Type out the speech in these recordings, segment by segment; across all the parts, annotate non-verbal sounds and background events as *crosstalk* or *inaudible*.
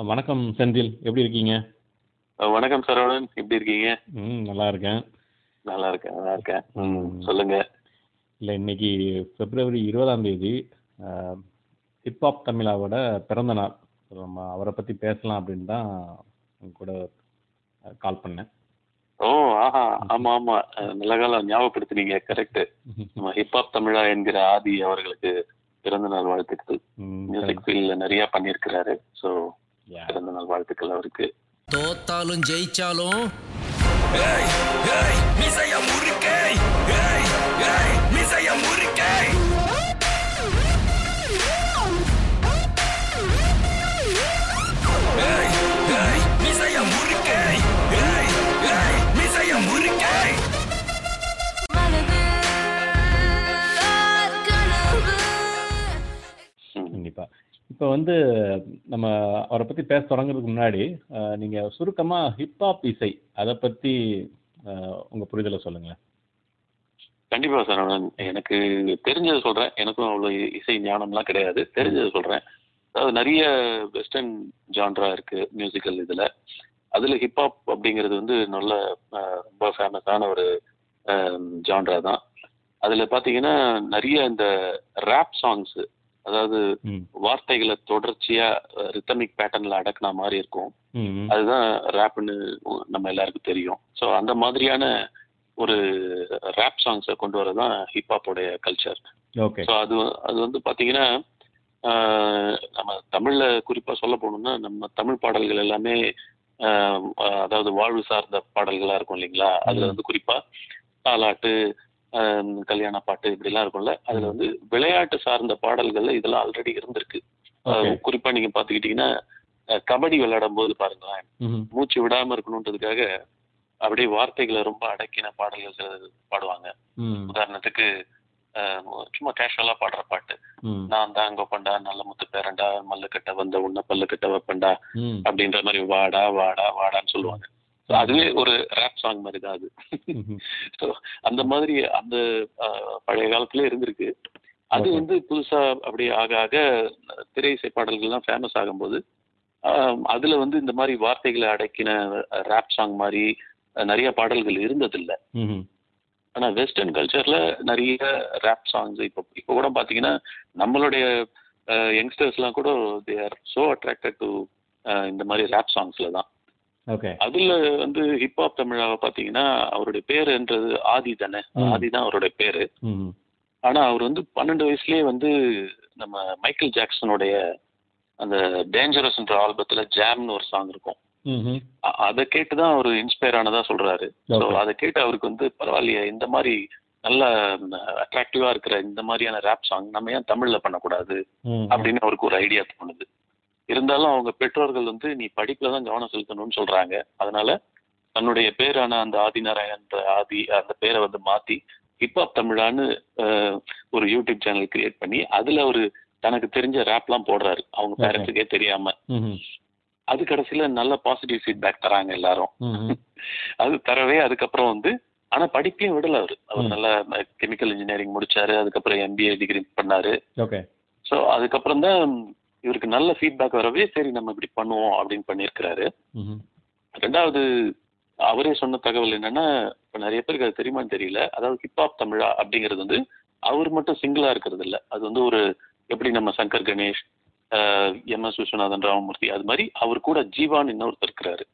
வணக்கம் செந்தில் எப்படி இருக்கீங்க? வணக்கம் சரவணன் எப்படி இருக்கீங்க? ம் நல்லா இருக்கேன். நல்லா இருக்கேன் நல்லா இருக்கேன். ம். ம். சொல்லுங்க. இல்லை இன்னைக்கு பிப்ரவரி இருபதாம் தேதி ஹிப்ஹாப் தமிழாவோட பிறந்த நாள். நம்ம அவரை பற்றி பேசலாம் அப்படின்னு தான் உங்க கூட கால் பண்ணேன். ஓ ஆஹா ஆமா ஆமா. அஹ் நல்ல காலம் ஞாபகப்படுத்தினீங்க கரெக்ட் நம்ம ஹிப்ஹாப் தமிழா என்கிற ஆதி அவர்களுக்கு பிறந்த நாள் வாழ்த்துக்கள். மியூசிக் ஃபீல்ட்ல நிறைய பண்ணியிருக்கிறாரு. ஸோ. பிறந்த நாள் வாழ்த்துக்கள் அவருக்கு. தோத்தாலும் ஜெயிச்சாலும் வந்து நம்ம அவரை பற்றி பேச தொடங்குறதுக்கு முன்னாடி அஹ், நீங்க சுருக்கமா ஹிப்ஹாப் இசை அதை பற்றி அஹ், உங்க புரிதலை சொல்லுங்களேன். கண்டிப்பா சரவணன் எனக்கு தெரிஞ்சதை சொல்றேன். எனக்கும் அவ்வளோ இசை ஞானம்லாம் கிடையாது. தெரிஞ்சதை சொல்றேன். அதாவது நிறைய வெஸ்டர்ன் ஜான்ரா இருக்கு மியூசிக்கல் இதுல. அதுல ஹிப்ஹாப் அப்படிங்கிறது வந்து நல்ல ரொம்ப ஃபேமஸான ஒரு ஜான்ரா தான். அதுல பாத்தீங்கன்னா நிறைய இந்த ரேப் சாங்ஸ் அதாவது வார்த்தைகளை தொடர்ச்சியா ரித்தமிக் பேட்டர்ன்ல அடக்குன மாதிரி இருக்கும். அதுதான் ரேப்னு நம்ம எல்லாருக்கும் தெரியும். ஸோ அந்த மாதிரியான ஒரு ரேப் சாங்ஸை கொண்டு வரதான் ஹிப்ஹாப்போடைய கல்ச்சர் ஓகே ஸோ அது அது வந்து பார்த்தீங்கன்னா ஆஹ், நம்ம தமிழ்ல குறிப்பா சொல்ல போகணும்னா நம்ம தமிழ் பாடல்கள் எல்லாமே அதாவது வாழ்வு சார்ந்த பாடல்களா இருக்கும் இல்லைங்களா? அதுல. வந்து குறிப்பா தாலாட்டு கல்யாண பாட்டு இப்படிலாம் இருக்கும்ல அதுல வந்து விளையாட்டு சார்ந்த பாடல்கள்ல இதெல்லாம் ஆல்ரெடி இருந்திருக்கு. குறிப்பா நீங்க பாத்துக்கிட்டீங்கன்னா அஹ், கபடி விளையாடும் போது பாருங்களேன். மூச்சு விடாம இருக்கணுன்றதுக்காக அப்படியே வார்த்தைகளை ரொம்ப அடக்கின பாடல்கள் பாடுவாங்க. உதாரணத்துக்கு சும்மா கேஷுவலா பாடுற பாட்டு. நான் தான் கோப்பண்டா நல்ல முத்து பேரண்டா மல்லு கட்ட வந்த உன்ன பல்லு கட்ட வைப்பண்டா அப்படின்ற மாதிரி வாடா வாடா வாடான்னு சொல்லுவாங்க. So அதுவே ஒரு ரேப் சாங் மாதிரி தான் அது. ஸோ அந்த மாதிரி அந்த பழைய காலத்துல இருந்திருக்கு அது. வந்து புதுசா அப்படியே ஆக ஆக திரை இசை பாடல்கள்லாம் ஃபேமஸ் ஆகும்போது அதுல வந்து இந்த மாதிரி வார்த்தைகளை அடக்கின ரேப் சாங் மாதிரி நிறைய பாடல்கள் இருந்ததில்லை ம்ஹும். ஆனா வெஸ்டர்ன் கல்ச்சர்ல நிறைய ரேப் சாங்ஸ் இப்போ இப்போ கூட பாத்தீங்கன்னா நம்மளுடைய யங்ஸ்டர்ஸ்லாம் கூட they are so attracted to இந்த மாதிரி ரேப் சாங்ஸ்ல தான் ஓகே. அதுல வந்து ஹிப்ஹாப் தமிழாவை பாத்தீங்கன்னா அவருடைய பேருன்றது ஆதி தானே. ஆதி தான் அவருடைய பேரு. ஆனா அவர் வந்து பன்னெண்டு வயசுலயே வந்து நம்ம மைக்கேல் ஜாக்சனுடைய அந்த டேஞ்சரஸ்ன்ற ஆல்பத்துல ஜாம்னு ஒரு சாங் இருக்கும். அதை கேட்டு தான் அவர் இன்ஸ்பயர் ஆனதா சொல்றாரு. ஸோ. அதை கேட்டு அவருக்கு வந்து பரவாயில்லையே இந்த மாதிரி நல்ல அட்ராக்டிவா இருக்கிற இந்த மாதிரியான ரேப் சாங் நம்ம ஏன் தமிழ்ல பண்ணக்கூடாது? அப்படின்னு அவருக்கு ஒரு ஐடியா தோணுது. இருந்தாலும் அவங்க பெற்றோர்கள் வந்து நீ படிப்புல தான் கவனம் செலுத்தணும்னு சொல்றாங்க அதனால தன்னுடைய பேரான அந்த ஆதிநாராயணன்ற ஆதி அந்த பேரை வந்து மாத்தி ஹிப்ஹாப் தமிழான்னு ஒரு யூடியூப் சேனல் கிரியேட் பண்ணி அதுல ஒரு தனக்கு தெரிஞ்ச ரேப்லாம் போடுறாரு அவங்க. பேரண்ட்ஸுக்கே தெரியாம. அது கடைசியில நல்ல பாசிட்டிவ் ஃபீட்பேக் தராங்க எல்லாரும். அது தரவே அதுக்கப்புறம் வந்து ஆனா படிப்பையும் விடல அவரு அவர். நல்லா கெமிக்கல் இன்ஜினியரிங் முடிச்சாரு அதுக்கப்புறம் எம்பிஏ டிகிரி பண்ணாரு ஸோ அதுக்கப்புறம் தான் இவருக்கு நல்ல ஃபீட்பேக் வரவே சரி நம்ம இப்படி பண்ணுவோம் அப்படின்னு பண்ணியிருக்கிறாரு. ரெண்டாவது அவரே சொன்ன தகவல் என்னன்னா இப்போ நிறைய பேருக்கு அது தெரியுமான்னு தெரியல. அதாவது ஹிப்ஹாப் தமிழா அப்படிங்கிறது வந்து அவர் மட்டும் சிங்கிளா இருக்கிறது இல்ல. அது வந்து ஒரு எப்படி நம்ம சங்கர் கணேஷ் எம் எஸ் விஸ்வநாதன் ராமமூர்த்தி அது மாதிரி அவர் கூட ஜீவான் இன்னொருத்தர் இருக்கிறாரு.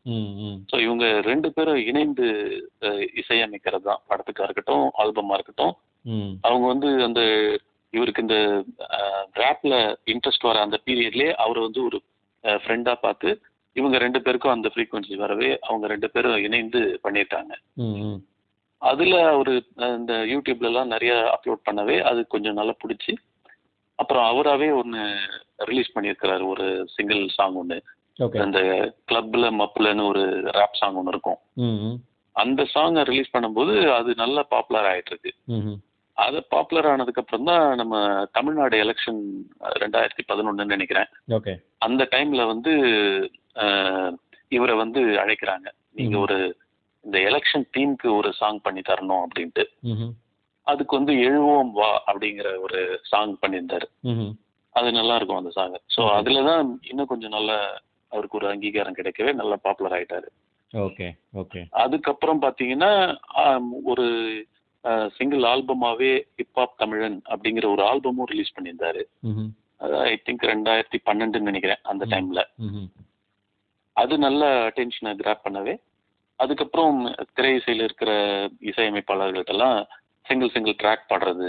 ஸோ இவங்க ரெண்டு பேரும் இணைந்து இசையமைக்கிறது தான் படத்துக்கா இருக்கட்டும் ஆல்பமா இருக்கட்டும். அவங்க வந்து அந்த இவருக்கு இந்த ரேப்ல இன்ட்ரெஸ்ட் வர அந்த பீரியட்லயே அவர் வந்து ஒரு ஃப்ரெண்டா பார்த்து இவங்க ரெண்டு பேருக்கும் அந்த ஃப்ரீக்வன்சி வரவே அவங்க ரெண்டு பேரும் இணைந்து ம் அதுல அவரு இந்த யூடியூப்ல எல்லாம் நிறைய அப்லோட் பண்ணவே அது கொஞ்சம் நல்லா பிடிச்சி அப்புறம் அவராவே ஒன்னு ரிலீஸ் பண்ணியிருக்கிறாரு ஒரு சிங்கிள் சாங் ஒன்னு ஓகே அந்த கிளப்ல மப்புலன்னு ஒரு ரேப் சாங் ஒன்னு இருக்கும். அந்த சாங்கை ரிலீஸ் பண்ணும்போது அது நல்ல பாப்புலர் ஆயிட்டு இருக்கு. அது பாப்புலர் ஆனதுக்கு அப்புறம் தான் நம்ம தமிழ்நாடு எலெக்ஷன் ரெண்டாயிரத்தி பதினொன்னு நினைக்கிறேன் ஓகே அந்த டைம்ல வந்து இவரை வந்து அழைக்கிறாங்க நீங்க. ஒரு இந்த எலெக்ஷன் டீமுக்கு ஒரு சாங் பண்ணி தரணும் அப்படின்ட்டு. அதுக்கு வந்து எழுவோம் வா அப்படிங்கிற ஒரு சாங் பண்ணியிருந்தாரு. அது நல்லா இருக்கும் அந்த சாங் ஸோ Okay. அதுல தான் இன்னும் கொஞ்சம் நல்ல அவருக்கு ஒரு அங்கீகாரம் கிடைக்கவே நல்லா பாப்புலர் ஆயிட்டாரு ஓகே ஓகே அதுக்கப்புறம் பார்த்தீங்கன்னா ஆம், ஒரு சிங்கிள் ஆல்பமாவே ஹிப்ஹாப் தமிழன் அப்படிங்கிற ஒரு ஆல்பமும் ரிலீஸ் பண்ணியிருந்தாரு. ஐ திங்க் ரெண்டாயிரத்தி பன்னெண்டுன்னு நினைக்கிறேன் அந்த. டைம்ல. அது நல்ல அட்டென்ஷனை கிராப் பண்ணவே. அதுக்கப்புறம் திரை இசையில் இருக்கிற இசையமைப்பாளர்கள்ட்டெல்லாம் சிங்கிள் சிங்கிள் ட்ராக் பாடுறது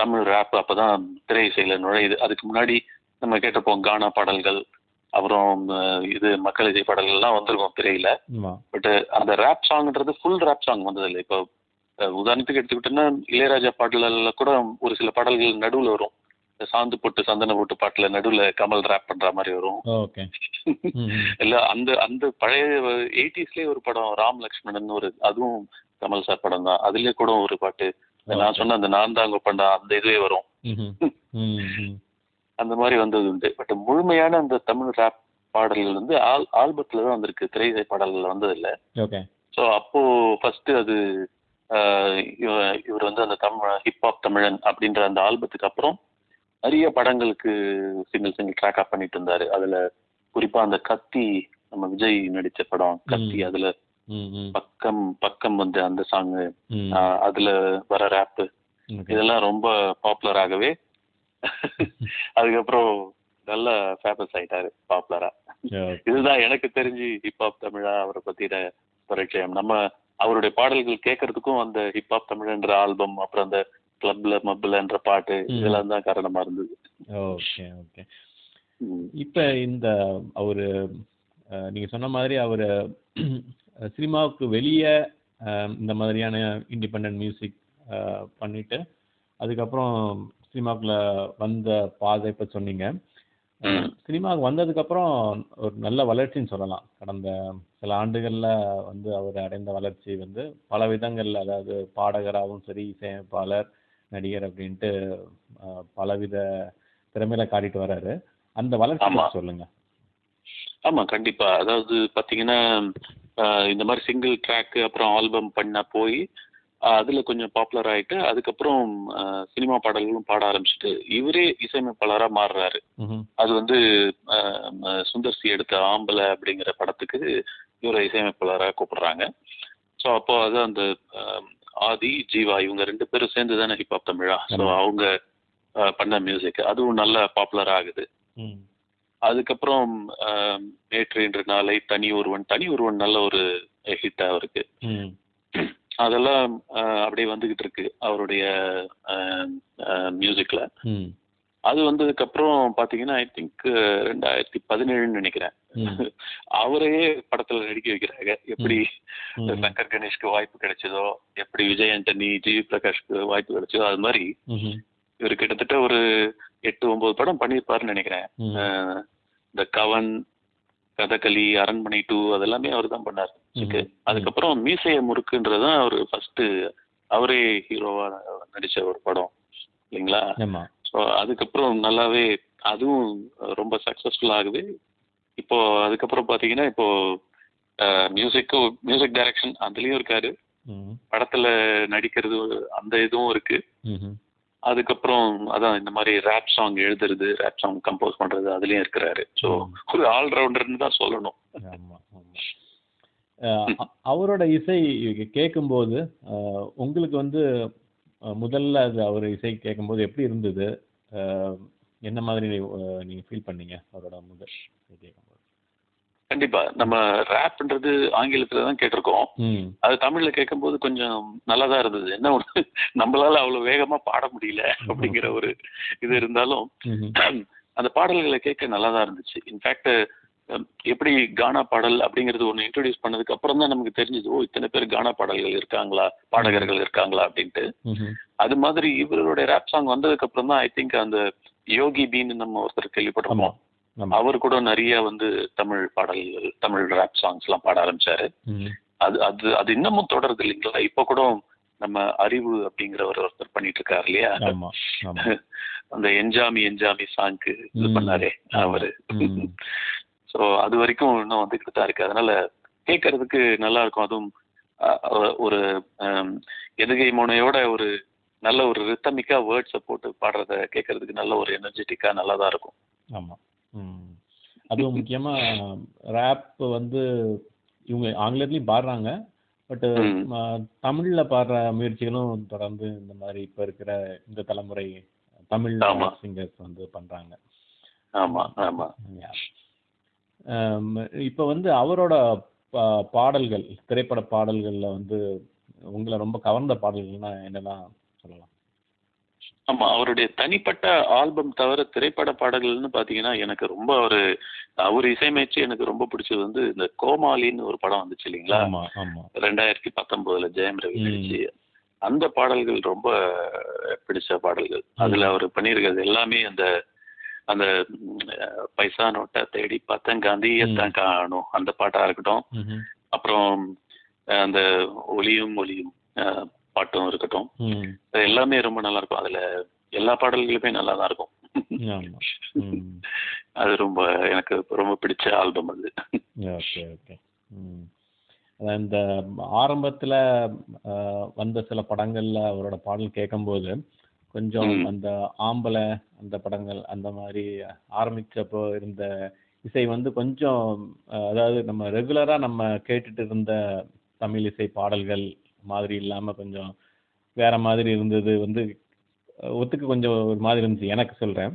தமிழ் ரேப் அப்பதான் திரை இசையில நுழையுது. அதுக்கு முன்னாடி நம்ம கேட்டிருப்போம் கானா பாடல்கள் அப்புறம் இது மக்கள் இசை பாடல்கள்லாம் வந்திருக்கும் திரையில. பட் அந்த ரேப் சாங்ன்றது ஃபுல் ரேப் சாங் வந்ததில்லை. இப்போ உதாரணத்துக்கு எடுத்துக்கிட்டோம்னா இளையராஜா பாடல்கள்ல கூட ஒரு சில பாடல்கள் நடுவில் வரும். இந்த சாந்து போட்டு சந்தன போட்டு பாட்டுல நடுவில் கமல் ரேப் பண்ற மாதிரி வரும். *laughs* இல்ல அந்த அந்த பழைய எயிட்டிஸ்லயே ஒரு படம் ராம் லக்ஷ்மணன் ஒரு அதுவும் கமல் சார் படம் தான். அதுலயே கூட ஒரு பாட்டு. நான் சொன்ன அந்த நான் தாங்க பண்ணா அந்த இதுவே வரும். *laughs* அந்த மாதிரி வந்தது உண்டு. பட் முழுமையான அந்த தமிழ் ரேப் பாடல்கள் வந்து ஆல் ஆல்பத்துல தான் வந்திருக்கு. திரை இசை பாடல்கள் வந்ததில்லை ஸோ அப்போ ஃபர்ஸ்ட் அது இவர் வந்து அந்த தமிழ் ஹிப்ஹாப் தமிழன் அப்படின்ற அந்த ஆல்பத்துக்கு அப்புறம் நிறைய படங்களுக்கு சிங்கிள் சிங்கிள் ட்ராக்கா பண்ணிட்டு இருந்தாரு அதுல குறிப்பா அந்த கத்தி நம்ம விஜய் நடிச்ச படம் கத்தி. அதுல பக்கம் பக்கம் வந்து அந்த சாங் ம். அதுல வர ரேப் ஓகே. இதெல்லாம் ரொம்ப பாப்புலர் ஆகவே *laughs* அதுக்கப்புறம் நல்ல ஃபேமஸ் ஆயிட்டாரு பாப்புலரா. இதுதான் எனக்கு தெரிஞ்சு ஹிப்ஹாப் தமிழா அவரை பத்தின பரிச்சயம் நம்ம அவருடைய பாடல்கள் கேட்கறதுக்கும் அந்த ஹிப்ஹாப் தமிழ்ன்ற ஆல்பம் அப்புறம் அந்த கிளப்ல மப்லன்ற பாட்டு. இதெல்லாம் தான் காரணமா இருந்தது ஓகே ஓகே. இப்ப இந்த அவரு நீங்க சொன்ன மாதிரி அவரு சினிமாவுக்கு வெளியே இந்த மாதிரியான இண்டிபெண்ட் மியூசிக் பண்ணிட்டு அதுக்கப்புறம் சினிமாக்குள்ள வந்த பாதை இப்ப சொன்னீங்க. சினிமாவுக்கு வந்ததுக்கப்புறம் ஒரு நல்ல வளர்ச்சின்னு சொல்லலாம். கடந்த சில ஆண்டுகளில் வந்து அவர் அடைந்த வளர்ச்சி வந்து பல விதங்களில் அதாவது பாடகராகவும் சரி இசையமைப்பாளர் நடிகர் அப்படின்ட்டு பலவித திறமையில காட்டிட்டு வர்றாரு அந்த வளர்ச்சி சொல்லுங்க. ஆமா கண்டிப்பா. அதாவது பாத்தீங்கன்னா ஆஹ், இந்த மாதிரி சிங்கிள் ட்ராக் அப்புறம் ஆல்பம் பண்ண போய் அதுல கொஞ்சம் பாப்புலர் ஆயிட்டு அதுக்கப்புறம் சினிமா பாடல்களும் பாட ஆரம்பிச்சுட்டு இவரே இசையமைப்பாளரா மாறுறாரு. அது வந்து சுந்தர் சி எடுத்த ஆம்பளை அப்படிங்கிற படத்துக்கு இவரை இசையமைப்பாளராக கூப்பிடுறாங்க ஸோ அப்போ அது அந்த ஆதி ஜீவா இவங்க ரெண்டு பேரும் சேர்ந்து தானே ஹிப்ஹாப் தமிழா ஸோ. அவங்க பண்ண மியூசிக் அதுவும் நல்ல பாப்புலர் ஆகுது. அதுக்கப்புறம் நேற்று இன்று நாளை தனி ஒருவன் தனி ஒருவன் நல்ல ஒரு ஹிட் அவருக்கு ம். அதெல்லாம் அப்படியே வந்துகிட்டு இருக்கு அவருடைய மியூசிக்ல. அது வந்ததுக்கு அப்புறம் பாத்தீங்கன்னா ஐ திங்க் ரெண்டாயிரத்தி பதினேழுன்னு நினைக்கிறேன். *laughs* அவரையே படத்துல நடிக்க வைக்கிறாங்க எப்படி. சங்கர் கணேஷ்க்கு வாய்ப்பு கிடைச்சதோ எப்படி விஜய் ஆண்டனி ஜி பிரகாஷ்க்கு வாய்ப்பு கிடைச்சதோ அது மாதிரி. இவர் கிட்டத்தட்ட ஒரு எட்டு ஒன்பது படம் பண்ணியிருப்பாருன்னு நினைக்கிறேன் இந்த கவன் கதகளி அரண்மனை டூ அதெல்லாமே அவர் தான் பண்ணார். அதுக்கப்புறம் மீசைய முறுக்குன்றதுதான் அவர் ஃபர்ஸ்ட் அவரே ஹீரோவா நடிச்ச ஒரு படம். இல்லைங்களா? ஸோ அதுக்கப்புறம் நல்லாவே அதுவும் ரொம்ப சக்ஸஸ்ஃபுல் ஆகுது. இப்போ அதுக்கப்புறம் பார்த்தீங்கன்னா இப்போ மியூசிக்கு மியூசிக் டைரக்ஷன் அதுலேயும் இருக்காரு. படத்துல நடிக்கிறது அந்த இதுவும் இருக்கு. அதுக்கப்புறம் அதான் இந்த மாதிரி ரேப் சாங் எழுதுறது ரேப் சாங் கம்போஸ் பண்றது அதுலயும் இருக்கிறாரு. ஸோ ஒரு ஆல்ரவுண்டர்னு தான் சொல்லணும். ஆமா ஆமா. அவரோட இசை கேட்கும்போது உங்களுக்கு வந்து முதல்ல அது அவர் இசை கேட்கும்போது எப்படி இருந்தது? என்ன மாதிரி நீங்க ஃபீல் பண்ணீங்க? அவரோட முதல் கேட்கும்போது கண்டிப்பா. நம்ம ரேப்ன்றது ஆங்கிலத்துல தான் கேட்டிருக்கோம். அது தமிழ்ல கேட்கும்போது கொஞ்சம் நல்லா தான் இருந்தது. என்ன ஒண்ணு *laughs* நம்மளால அவ்வளவு வேகமா பாட முடியல அப்படிங்கிற ஒரு இது இருந்தாலும். *clears throat* அந்த பாடல்களை கேட்க நல்லா தான் இருந்துச்சு இன்ஃபேக்ட் எப்படி கானா பாடல் அப்படிங்கிறது ஒன்று இன்ட்ரடியூஸ் பண்ணதுக்கு அப்புறம் தான் நமக்கு தெரிஞ்சது ஓ இத்தனை பேர் கானா பாடல்கள் இருக்காங்களா பாடகர்கள் இருக்காங்களா அப்படின்ட்டு. அது மாதிரி இவருடைய ரேப் சாங் வந்ததுக்கு அப்புறம் தான் ஐ திங்க் அந்த யோகி பீன்னு நம்ம ஒருத்தர் கேள்விப்பட்டிருப்போம். அவர் கூட நிறைய வந்து தமிழ் பாடல்கள் தமிழ் ரேப் சாங்ஸ் எல்லாம் பாட ஆரம்பிச்சாரு. அது அது அது இன்னமும் தொடருது இல்லைங்களா? இப்போ கூட நம்ம அறிவு அப்படிங்கிற ஒரு ஒருத்தர் பண்ணிட்டு இருக்காரு இல்லையா? *laughs* அந்த என்ஜாமி என்ஜாமி சாங்க்கு இது. பண்ணாரே அவரு. ஸோ *laughs* அது வரைக்கும் இன்னும் வந்துகிட்டு தான் இருக்கு. அதனால கேட்கறதுக்கு நல்லா இருக்கும். அதுவும் ஒரு எதுகை முனையோட ஒரு நல்ல ஒரு ரித்தமிக்கா வேர்ட்ஸை போட்டு பாடுறத கேட்கறதுக்கு நல்ல ஒரு எனர்ஜெட்டிக்கா நல்லா தான் இருக்கும். ஆமா. அதுவும் முக்கியமா ரேப் வந்து இவங்க ஆங்கிலத்துலயும் பாடுறாங்க. பட். தமிழ்ல பாடுற முயற்சிகளும் தொடர்ந்து இந்த மாதிரி இப்ப இருக்கிற இந்த தலைமுறை தமிழ். சிங்கர்ஸ் வந்து பண்றாங்க. ஆமா ஆமா. இப்ப வந்து அவரோட பாடல்கள் திரைப்பட பாடல்கள்ல வந்து உங்களை ரொம்ப கவர்ந்த பாடல்கள்னா என்னெல்லாம் சொல்லலாம்? ஆமா அவருடைய தனிப்பட்ட ஆல்பம் தவிர திரைப்பட பாடல்கள்னு பாத்தீங்கன்னா எனக்கு ரொம்ப ஒரு அவர் இசையமைச்சு எனக்கு ரொம்ப பிடிச்சது வந்து இந்த கோமாளின்னு ஒரு படம் வந்துச்சு இல்லைங்களா? ஆமா ஆமா. ரெண்டாயிரத்தி பத்தொன்பதுல ஜெயம் ரவி. நடிச்சு அந்த பாடல்கள் ரொம்ப பிடிச்ச பாடல்கள். அதுல அவர் பண்ணியிருக்கிறது எல்லாமே அந்த அந்த பைசா நோட்டை தேடி பார்த்தேன் காந்தியத்தான் காணும். அந்த பாட்டா இருக்கட்டும். அப்புறம் அந்த ஒலியும் அஹ், பாட்டும் இருக்கட்டும். அது எல்லாமே ரொம்ப நல்லா இருக்கும் அதுல எல்லா பாடல்களுமே நல்லா தான் இருக்கும். அது ரொம்ப எனக்கு ரொம்ப பிடிச்ச ஆல்பம் அது. Okay okay. இந்த ஆரம்பத்துல வந்த சில படங்கள்ல அவரோட பாடல் கேட்கும்போது கொஞ்சம். அந்த ஆம்பளை அந்த படங்கள் அந்த மாதிரி ஆரம்பிச்சப்போ இருந்த இசை வந்து கொஞ்சம் அதாவது நம்ம ரெகுலரா நம்ம கேட்டுட்டு இருந்த தமிழ் இசை பாடல்கள் மாதிரி இல்லாம கொஞ்சம் வேற மாதிரி இருந்தது வந்து ஒத்துக்க கொஞ்சம் ஒரு மாதிரி இருந்துச்சு எனக்கு சொல்றேன்.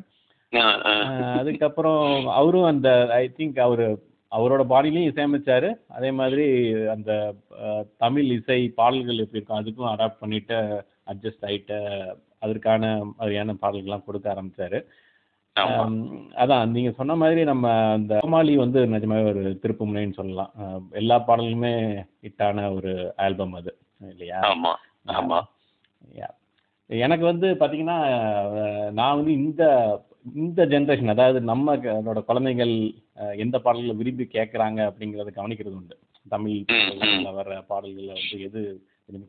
அதுக்கப்புறம் அவரும் அந்த ஐ திங்க் அவரு அவரோட பாடியிலையும் இசையமைச்சாரு. அதே மாதிரி அந்த தமிழ் இசை பாடல்கள் எப்படி இருக்கும் அதுக்கும் அடாப்ட் பண்ணிட்டு அட்ஜஸ்ட் ஆயிட்டு அதற்கான மாதிரியான பாடல்கள்லாம் கொடுக்க ஆரம்பிச்சாரு. அதான் நீங்க சொன்ன மாதிரி நம்ம அந்த கோமாளி வந்து நிஜமாவே ஒரு திருப்பு முனைன்னு சொல்லலாம். எல்லா பாடலுமே ஹிட்டான ஒரு ஆல்பம் அது. இல்லையா? ஆமா ஆமா. எனக்கு வந்து பாத்தீங்கன்னா நான் வந்து இந்த இந்த ஜென்ரேஷன் அதாவது நம்ம அதோட குழந்தைகள் எந்த பாடல்களை விரும்பி கேட்குறாங்க அப்படிங்கறத கவனிக்கிறது உண்டு. தமிழ் வர்ற பாடல்களை வந்து எது விரும்பி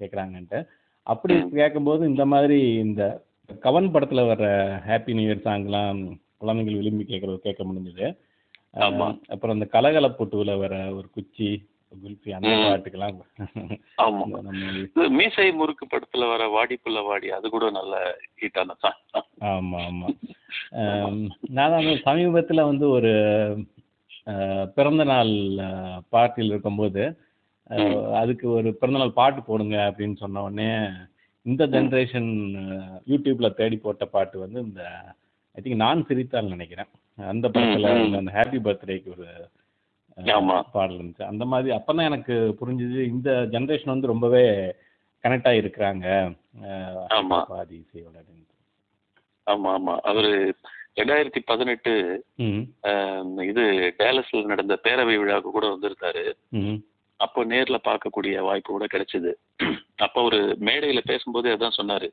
கேட்குறாங்கன்ட்டு அப்படி கேட்கும்போது இந்த மாதிரி இந்த கவன் படத்துல வர்ற ஹாப்பி நியூ இயர் சாங்லாம் குழந்தைகள் விரும்பி கேட்கறது கேட்க முடிஞ்சது. ஆமா. அப்புறம் இந்த கலகலப்புட்டுல வர ஒரு குச்சி குல்ஃபி அந்த. பாட்டுக்கெல்லாம் ஆமா. இந்த நம்ம இது மீசை முறுக்கு படத்துல வர வாடிப்புள்ள வாடி அது கூட நல்ல ஹிட்டான சாங் ஆமா ஆமா. ஆம், நான் வந்து சமீபத்துல வந்து ஒரு பிறந்த நாள் பார்ட்டியில் இருக்கும்போது அதுக்கு ஒரு பிறந்தநாள் பாட்டு போடுங்க அப்படின்னு சொன்ன உடனே இந்த ஜென்ரேஷன் யூடியூப்ல தேடி போட்ட பாட்டு வந்து இந்த ஐ திங்க் நான் சிரித்தால் நினைக்கிறேன். அந்த படத்துல அந்த ஹாப்பி பர்த்டேக்கு ஒரு. பாடல் இருந்துச்சு. அந்த மாதிரி அப்பதான் எனக்கு புரிஞ்சுது. இந்த ஜென்ரேஷன் வந்து ரொம்பவே கனெக்ட் ஆகிருக்கிறாங்க ஆமா. பாதி இசையோட அப்படின்னு. ஆமா ஆமா. அவரு ரெண்டாயிரத்தி பதினெட்டு இது டேலஸ்ல நடந்த பேரவை விழாவுக்கு கூட வந்திருந்தாரு. அப்போ நேர்ல பார்க்கக்கூடிய வாய்ப்பு கூட கிடைச்சது. அப்போ ஒரு மேடையில பேசும்போது அதான் சொன்னாரு.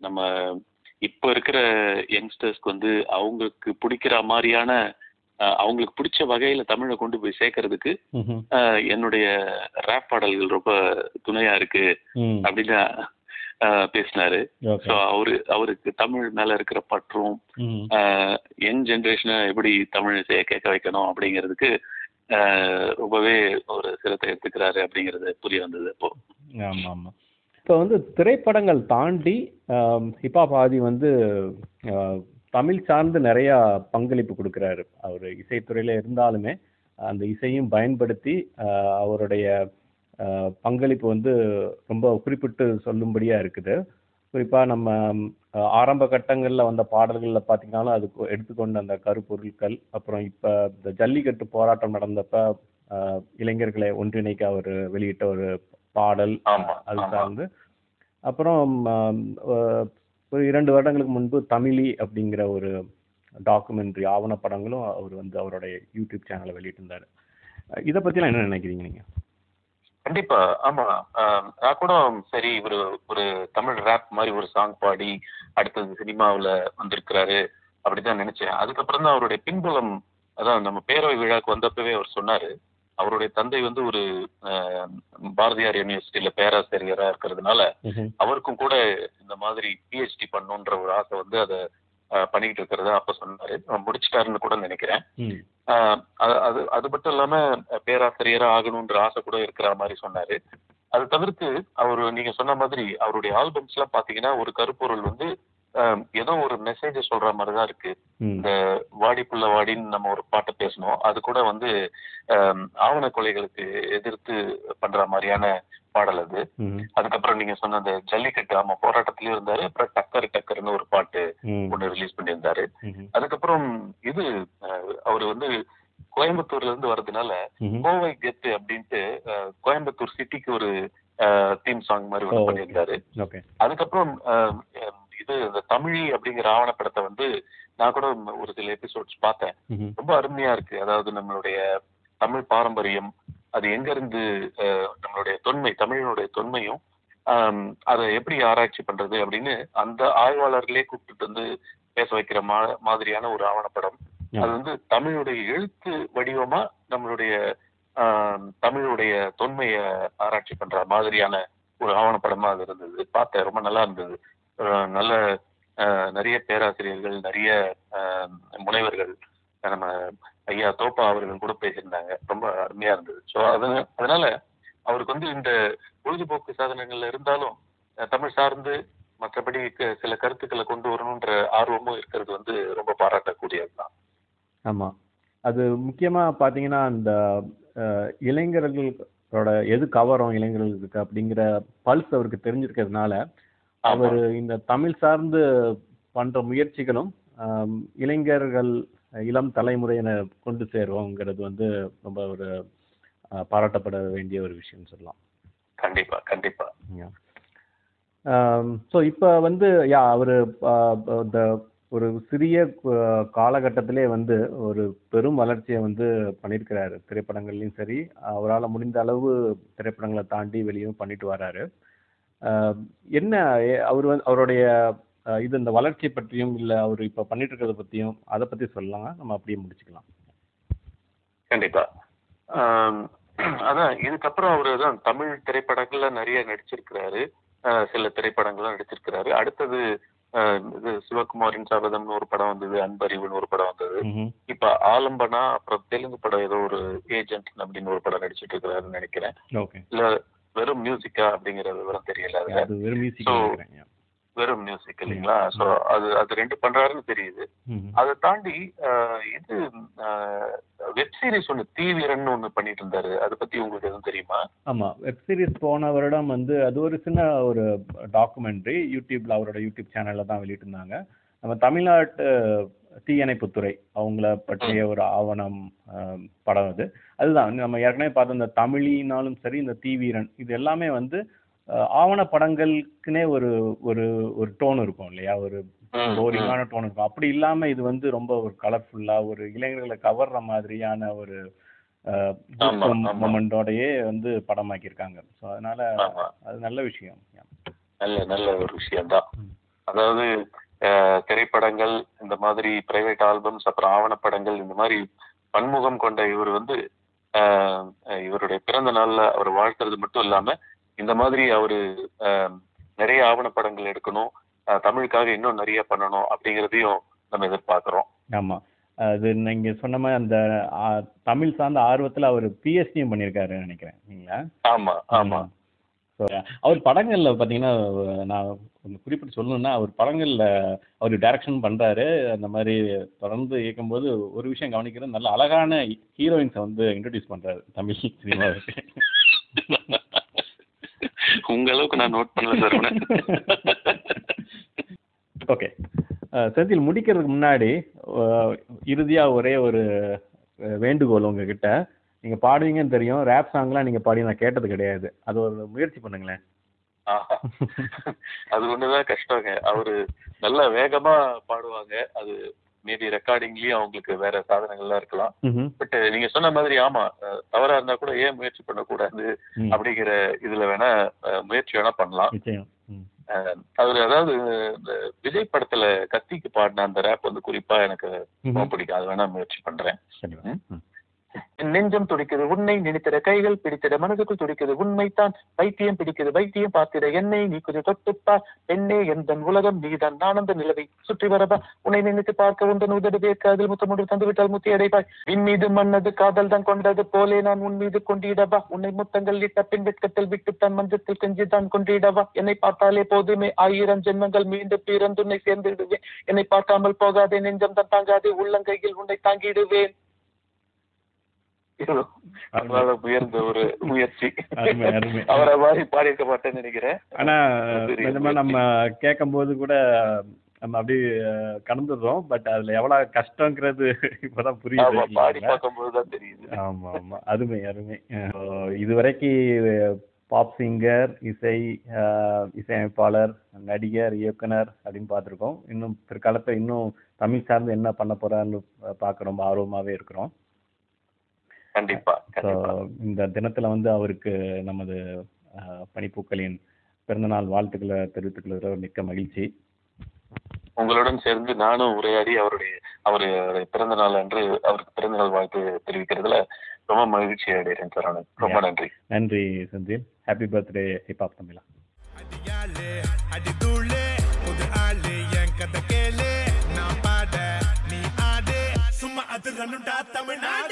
நம்ம இப்போ இருக்கிற யங்ஸ்டர்ஸ்க்கு வந்து அவங்களுக்கு பிடிக்கிற மாதிரியான அவங்களுக்கு பிடிச்ச வகையில தமிழை கொண்டு போய் சேர்க்கறதுக்கு என்னுடைய ரேப் பாடல்கள் ரொம்ப துணையா இருக்கு அப்படின்னு பேசினாரு. ஸோ அவரு அவருக்கு தமிழ் மேல இருக்கிற பற்றும் யங் ஜென்ரேஷனை எப்படி தமிழ் கேட்க வைக்கணும் அப்படிங்கிறதுக்கு ரொம்பவே ஒரு சிரத்தை எடுத்துக்கிறாரு அப்படிங்கிறது புரிய வந்தது அப்போ. ஆமா ஆமா இப்போ வந்து திரைப்படங்கள் தாண்டி ஹிப்ஹாப் ஆதி வந்து தமிழ் சார்ந்து நிறைய பங்களிப்பு கொடுக்குறாரு. அவர் இசைத்துறையில இருந்தாலுமே அந்த இசையும் பயன்படுத்தி அவருடைய பங்களிப்பு வந்து ரொம்ப குறிப்பிட்டு சொல்லும்படியா இருக்குது. குறிப்பா நம்ம ஆரம்ப கட்டங்கள்ல வந்த பாடல்கள்ல பார்த்தீங்கன்னாலும் அதுக்கு எடுத்துக்கொண்ட அந்த கருப்பொருட்கள் அப்புறம் இப்ப இந்த ஜல்லிக்கட்டு போராட்டம் நடந்தப்ப இளைஞர்களை ஒன்றிணைக்க அவர் வெளியிட்ட ஒரு பாடல் அது. சார்ந்து. அப்புறம் ஒரு இரண்டு வருடங்களுக்கு முன்பு தமிழி அப்படிங்கிற ஒரு டாக்குமெண்ட்ரி ஆவணப்படங்களும் அவர் வந்து அவருடைய யூடியூப் சேனலை வெளியிட்டிருந்தார். இதை பற்றிலாம் என்ன நினைக்கிறீங்க நீங்கள் கண்டிப்பா. ஆமா. நான் கூட சரி ஒரு ஒரு தமிழ் ரேப் மாதிரி ஒரு சாங் பாடி அடுத்தது சினிமாவில் வந்திருக்கிறாரு அப்படிதான் நினைச்சேன். அதுக்கப்புறம் தான் அவருடைய பின்புலம் அதான் நம்ம பேரவை விழாக்கு வந்தப்பவே அவர் சொன்னாரு. அவருடைய தந்தை வந்து ஒரு பாரதியார் யூனிவர்சிட்டியில பேராசிரியரா இருக்கிறதுனால அவருக்கும் கூட இந்த மாதிரி பிஹெச்டி பண்ணணுன்ற ஒரு ஆசை வந்து அதை பண்ணிக்கிட்டு இருக்கிறதா அப்ப சொன்னாரு. முடிச்சிட்டாருன்னு கூட நினைக்கிறேன். அது- அது மட்டும் இல்லாம பேராசிரியரா ஆகணுன்ற ஆசை கூட இருக்கிற மாதிரி சொன்னாரு. அது தவிர்த்து அவர் நீங்க சொன்ன மாதிரி அவருடைய ஆல்பம்ஸ் எல்லாம் பாத்தீங்கன்னா ஒரு கருப்பொருள் வந்து ஏதோ ஒரு மெசேஜ் சொல்ற மாதிரி தான் இருக்கு இந்த வாடி புள்ள வாடின்னு நம்ம ஒரு பாட்டை பேசணும். அது கூட வந்து ஆவண கொலைகளுக்கு எதிர்த்து பண்ற மாதிரியான பாடல் அது. அதுக்கப்புறம் நீங்க சொன்ன அந்த ஜல்லிக்கட்டு ஆமா போராட்டத்திலயும் இருந்தாரு. அப்புறம் டக்கர் டக்கர்னு ஒரு பாட்டு ஒண்ணு ரிலீஸ் பண்ணியிருந்தாரு. அதுக்கப்புறம் இது அவர் வந்து கோயம்புத்தூர்ல இருந்து வர்றதுனால கோவை கெத்து அப்படின்ட்டு கோயம்புத்தூர் சிட்டிக்கு ஒரு தீம் சாங் மாதிரி ஒன்று. பண்ணியிருந்தாரு. அதுக்கப்புறம் இது இந்த தமிழி அப்படிங்கிற ஆவணப்படத்தை வந்து நான் கூட ஒரு சில எபிசோட்ஸ் பார்த்தேன். ரொம்ப அருமையா இருக்கு. அதாவது நம்மளுடைய தமிழ் பாரம்பரியம் அது எங்க இருந்து நம்மளுடைய தொன்மை தமிழினுடைய தொன்மையும் அதை எப்படி ஆராய்ச்சி பண்றது அப்படின்னு அந்த ஆய்வாளர்களே கூப்பிட்டு வந்து பேச வைக்கிற மா மாதிரியான ஒரு ஆவணப்படம். அது வந்து தமிழுடைய எழுத்து வடிவமா நம்மளுடைய தமிழுடைய தொன்மையை ஆராய்ச்சி பண்ற மாதிரியான ஒரு ஆவணப்படமா அது இருந்தது. பார்த்தேன். ரொம்ப நல்லா இருந்தது. நல்ல நிறைய பேராசிரியர்கள் நிறைய முனைவர்கள் நம்ம ஐயா தோப்பா அவர்கள் கூட பேசியிருந்தாங்க. ரொம்ப அருமையா இருந்தது. ஸோ அதனால அதனால அவருக்கு வந்து இந்த பொழுதுபோக்கு சாதனங்கள்ல இருந்தாலும் தமிழ் சார்ந்து மற்றபடி க- சில கருத்துக்களை கொண்டு வரணுன்ற ஆர்வமும் இருக்கிறது வந்து ரொம்ப பாராட்டக்கூடியது தான் ஆமா. அது முக்கியமா பாத்தீங்கன்னா அந்த இளைஞர்களோட எது கவரம் இளைஞர்களுக்கு அப்படிங்கிற பல்ஸ் அவருக்கு தெரிஞ்சிருக்கிறதுனால அவர் இந்த தமிழ் சார்ந்து பண்ற முயற்சிகளும் இளைஞர்கள் இளம் தலைமுறையினை கொண்டு சேருவோங்கிறது வந்து ரொம்ப ஒரு பாராட்டப்பட வேண்டிய ஒரு விஷயம் சொல்லலாம். கண்டிப்பா கண்டிப்பா. ஸோ இப்போ வந்து யா அவர் இந்த ஒரு சிறிய காலகட்டத்திலே வந்து ஒரு பெரும் வளர்ச்சியை வந்து பண்ணியிருக்கிறாரு. திரைப்படங்கள்லையும் சரி அவரால் முடிந்த அளவு திரைப்படங்களை தாண்டி வெளியும் பண்ணிட்டு வராரு. அஹ், என்ன அவர் வந்து அவருடைய இது இந்த வளர்ச்சியை பற்றியும் இல்லை அவர் இப்போ பண்ணிட்டு இருக்கிறத பற்றியும் அதை பற்றி சொல்லலாம்? நம்ம அப்படியே முடிச்சுக்கலாம். கண்டிப்பா. ஆம், அதான் இதுக்கப்புறம் அவர் தான் தமிழ் திரைப்படங்கள்ல நிறைய நடிச்சிருக்கிறாரு. சில திரைப்படங்கள்லாம் நடிச்சிருக்கிறாரு. அடுத்தது இது சிவகுமாரின் சபதம்னு ஒரு படம் வந்தது அன்பறிவுன்னு ஒரு படம் வந்தது. இப்ப ஆலம்பனா அப்புறம் தெலுங்கு படம் ஏதோ ஒரு ஏஜென்ட் அப்படின்னு ஒரு படம் நடிச்சிட்டு இருக்கிறாருன்னு நினைக்கிறேன். இல்ல வெறும் மியூசிக்கா அப்படிங்கிற விவரம் தெரியல அது வெறும் மியூசிக் வெறும் மியூசிக் இல்லைங்களா? சோ அது அது ரெண்டு பண்றாருன்னு தெரியுது. அதை தாண்டி இது வெப் சீரிஸ் ஒன்று தீவிரன்னு ஒண்ணு பண்ணிட்டு இருந்தாரு. அதை பத்தி உங்களுக்கு எதுவும் தெரியுமா? ஆமா. வெப் சீரிஸ் போன வருடம் வந்து அது ஒரு சின்ன ஒரு டாக்குமெண்ட்ரி யூடியூப்ல அவரோட யூடியூப் சேனல்ல தான் வெளியிட்டிருந்தாங்க. நம்ம தமிழ்நாட்டு தீயணைப்புத்துறை அவங்கள பற்றிய ஒரு ஆவணம் படம் அது. அதுதான் நம்ம ஏற்கனவே பார்த்த இந்த தமிழினாலும் சரி இந்த தீவீரன் இது எல்லாமே வந்து ஆவண படங்களுக்குனே ஒரு ஒரு ஒரு டோன் இருக்கும் இல்லையா? ஒரு போரிங்கான டோன் இருக்கும். அப்படி இல்லாம இது வந்து ரொம்ப ஒரு கலர்ஃபுல்லா ஒரு இளைஞர்களை கவர்ற மாதிரியான ஒரு. மொமெண்டோடயே வந்து படமாக்கியிருக்காங்க. ஸோ அதனால அது நல்ல விஷயம். நல்ல நல்ல ஒரு விஷயம்தான். ம். அதாவது திரைப்படங்கள் இந்த மாதிரி பிரைவேட் ஆல்பம்ஸ் அப்புறம் ஆவணப்படங்கள் இந்த மாதிரி பன்முகம் கொண்ட இவர் வந்து இவருடைய பிறந்த நாள்ல அவர் வாழ்த்துறது மட்டும் இல்லாம இந்த மாதிரி அவரு நிறைய ஆவணப்படங்கள் எடுக்கணும் தமிழுக்காக இன்னும் நிறைய பண்ணணும் அப்படிங்கிறதையும் நம்ம எதிர்பார்க்கிறோம். ஆமா. அது நீங்க சொன்ன மாதிரி அந்த தமிழ் சார்ந்த ஆர்வத்துல அவர் பிஎஸ்டியும் பண்ணியிருக்காரு நினைக்கிறேன் இல்லைங்களா? ஆமா. ஆமா. அவர் படங்கள்ல பாத்தீங்கன்னா நான் ஒன்று குறிப்பிட்டு சொல்லணும்னா அவர் படங்கள்ல அவர் டைரக்ஷன் பண்றாரு. அந்த மாதிரி தொடர்ந்து இயக்கும்போது ஒரு விஷயம் கவனிக்கிறது நல்ல அழகான ஹீரோயின்ஸை வந்து இன்ட்ரடியூஸ் பண்றாரு தமிழ் சினிமாவுக்கு. உங்க அளவுக்கு நான் நோட் பண்ணல சார் ஓகே செந்தில் முடிக்கிறதுக்கு முன்னாடி அஹ், இறுதியா ஒரே ஒரு வேண்டுகோள் உங்ககிட்ட. நீங்க பாடுவீங்கன்னு தெரியும். ரேப் சாங்லாம் நீங்க பாடி நான் கேட்டது கிடையாது. அது ஒரு முயற்சி பண்ணுங்களேன். அது ஒண்ணுதான் கஷ்டங்க. அவரு நல்ல வேகமா பாடுவாங்க. அது மேபி ரெக்கார்டிங்லயும் அவங்களுக்கு வேற சாதனங்கள்லாம் இருக்கலாம். பட் நீங்க சொன்ன மாதிரி ஆமா தவறா இருந்தா கூட ஏன் முயற்சி பண்ணக்கூடாது. அப்படிங்கிற இதுல வேணா முயற்சி வேணா பண்ணலாம். அவரு அதாவது இந்த விஜய் படத்துல கத்திக்கு பாடின அந்த ரேப் வந்து குறிப்பா எனக்கு. பிடிக்கும். அது வேணா முயற்சி பண்றேன். என் நெஞ்சம் துடிக்கிறது உன்னை நினைத்திட கைகள் பிடித்திட மனதுக்குள் துடிக்குது உண்மைத்தான் வைத்தியம் பிடிக்கிறது வைத்தியம் பார்த்திட என்னை நீக்குது தொட்டுப்பார். பெண்ணே எந்த உலகம் நீதான் ஆனந்த நிலவை சுற்றி வரவா? உன்னை நினைத்து பார்க்க உந்தன் உதடு வேர்க்க அதில் முத்தம் ஒன்று தந்துவிட்டால் முத்தி அடைப்பாய் விண் மீது மன்னது காதல் தான் கொண்டது போலே நான் உன் மீது கொண்டிடவா? உன்னை முத்தங்கள் இட்ட பின் வெட்கத்தில் விட்டு தன் மஞ்சத்தில் கெஞ்சி தான் கொண்டிடவா? என்னை பார்த்தாலே போதுமே ஆயிரம் ஜென்மங்கள் மீண்டும் பிறந்துன்னை சேர்ந்துடுவேன் என்னை பார்க்காமல் போகாதே நெஞ்சம் தான் தாங்காதே உள்ளங்கையில் உன்னை தாங்கிடுவேன். உயர்ந்த ஒரு முயற்சி. அருமை, அருமை. அவரை மாதிரி பாடியிருக்க மாட்டேன்னு நினைக்கிறேன். ஆனா பெரிய நிஜமா நம்ம கேட்கும்போது கூட நம்ம அப்படியே கடந்துடுறோம். பட் அதுல எவ்வளவு கஷ்டங்கிறது இப்பதான் புரியுது. ஆமா, தெரியுது. ஆமா ஆமா. அருமை அருமை. இதுவரைக்கும் பாப் சிங்கர் இசை இசையமைப்பாளர் நடிகர் இயக்குனர் அப்படின்னு பார்த்துருக்கோம். இன்னும் பிற்காலத்துல இன்னும் தமிழ் சார்ந்து என்ன பண்ண போறான்னு பார்க்க ரொம்ப ஆர்வமாவே இருக்கிறோம். கண்டிப்பா இந்த தினத்துல வந்து அவருக்கு நமது அஹ், பணிப்பூக்களின் பிறந்தநாள் வாழ்த்துக்களை தெரிவித்துக் கொள்கிற மிக்க மகிழ்ச்சி. உங்களுடன் சேர்ந்து நானும் உரையாடி அவருடைய அவருடைய பிறந்த நாள் அன்று அவருக்கு பிறந்த நாள் வாழ்த்து தெரிவிக்கிறதுல ரொம்ப மகிழ்ச்சி அடைகிறேன் சரவணன். ரொம்ப நன்றி. நன்றி செந்தில். ஹாப்பி பர்த்டே ஹிப்ஹாப் தமிழா. அடியாளே அடிதூளே புது ஆளு என் கதை கேளு. நான் பாட நீ ஆடு. சும்மா அது ரன்னுடா தமிழ்நாடு.